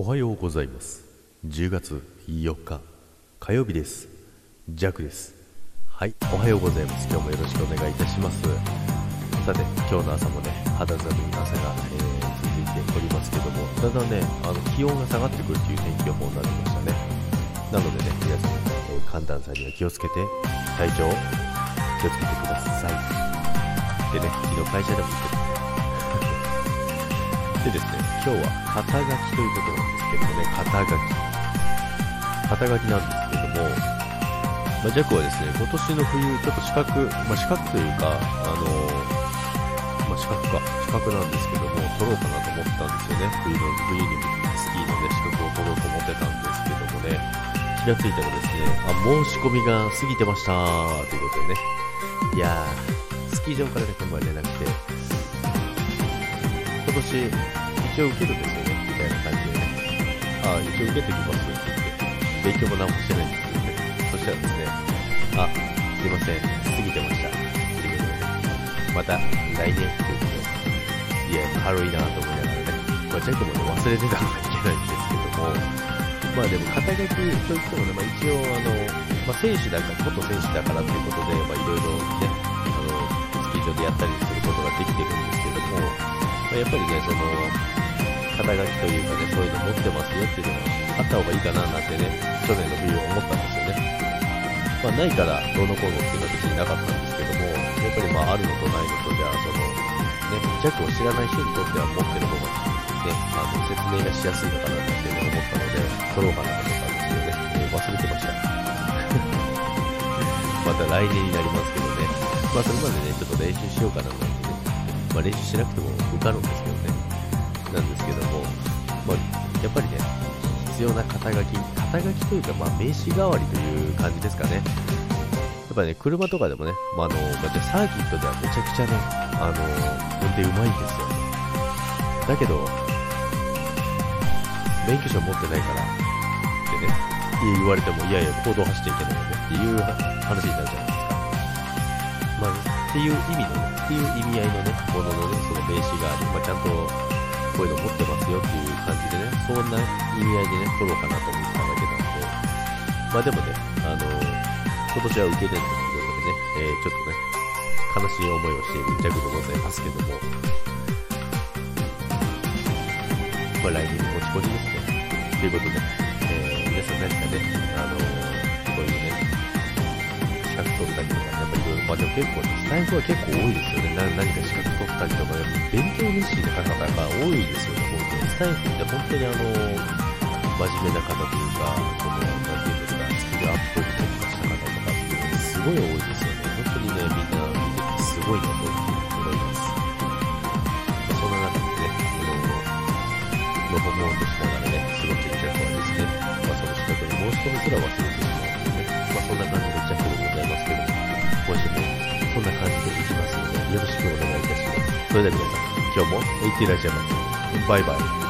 おはようございます。10月4日火曜日です。ジャックです。はいおはようございます。今日もよろしくお願いいたします。さて今日の朝もね肌寒い朝が、えー、続いておりますけども。だんだんねあの気温が下がってくるという天気予報になってましたね。なのでね皆さん、えー、寒暖差には気をつけて体調気をつけてください。でね昨日会社でもてですね、今日は肩書きということなんですけどもね、肩書き。肩書きなんですけども、まあ、ジャックはですね、今年の冬、ちょっと資格、まあ、資格というか、あのー、まあ、資格か、資格なんですけども、取ろうかなと思ったんですよね。冬の、冬にスキーのね、資格を取ろうと思ってたんですけどもね、気がついたらですね、あ、申し込みが過ぎてましたということでね、いやー、スキー場からね、この前連絡して、今年、応受けるんですよね、みたいな感じでね。ああ、一応受けてきますって言って、勉強も何もしてないんですけどね。そしたらですね、あ、すいません、過ぎてました。ということで、また来年っていうことで、いや、軽いなと思いながらね、まあ、ジャックもね、忘れてたのがいけないんですけども、まあでも肩書きといってもね、まあ一応あの、まあ選手だから、元選手だからということで、まあいろいろね、あの、スキー場でやったりすることができてるんですけどもま、やっぱりね、その、肩書きというかね、そういうの持ってますよっていうのがあった方がいいかななんてね、去年の冬は思ったんですよね。まあ、ないからどうのこうのっていうのは別になかったんですけども、やっぱりまあ、あるのとないのとじゃあ、その、ね、弱を知らない人にとっては持ってる方が、ね、あの、説明がしやすいのかなっていうのを思ったので、取ろうかなと思ったんですけどね、もう忘れてました。また来年になりますけどね、まあ、それまでね、ちょっと練習しようかななんてまあ、練習しなくても受かるんですけどね。なんですけども、まあ、やっぱりね、必要な肩書き、肩書きというか、まあ、名刺代わりという感じですかね。やっぱね、車とかでもね、まあ、あの、まあ、じゃサーキットではめちゃくちゃね、あの、運転うまいんですよ。だけど、免許証持ってないからってね、言われても、いやいや、行動走っちゃいけないよねっていう話になるじゃないですか。まあ、っていう意味のね、っていう意味合いのね、もののね、その名刺があり、まあ、ちゃんとこういうの持ってますよっていう感じでね、そんな意味合いでね、取ろうかなと思っただけなので、まあでもね、あの今年は受けてるということでね、えー、ちょっとね、悲しい思いをしているジャグでございますけども、まあ来年に持ち込みですね。ということで、えー、皆さん何かね、あのこういうね、資格取ったりとか、やっぱりいろいろ、まあでも結構、ね、スタイフは結構多いですよね。な何か資格取ったりとか、勉強熱心な方がやっぱ多いですよね、本当に。スタイフって本当にあの、真面目な方というか、その、なんていうんですか、スキルアップに特化した方とかっていうのがすごい多いですよね。本当にね、みんな見ててすごいなと思います。そんな中でね、この、のほほんとしながらね、過ごしてるジャックはですね、まあその資格に申し込みすら忘れてしまうのでね、まあそんな感じでジャックでございますけども、今週もそんな感じでいきますので、よろしくお願いいたします。それでは皆さん、今日もいってらっしゃいませ。バイバイ。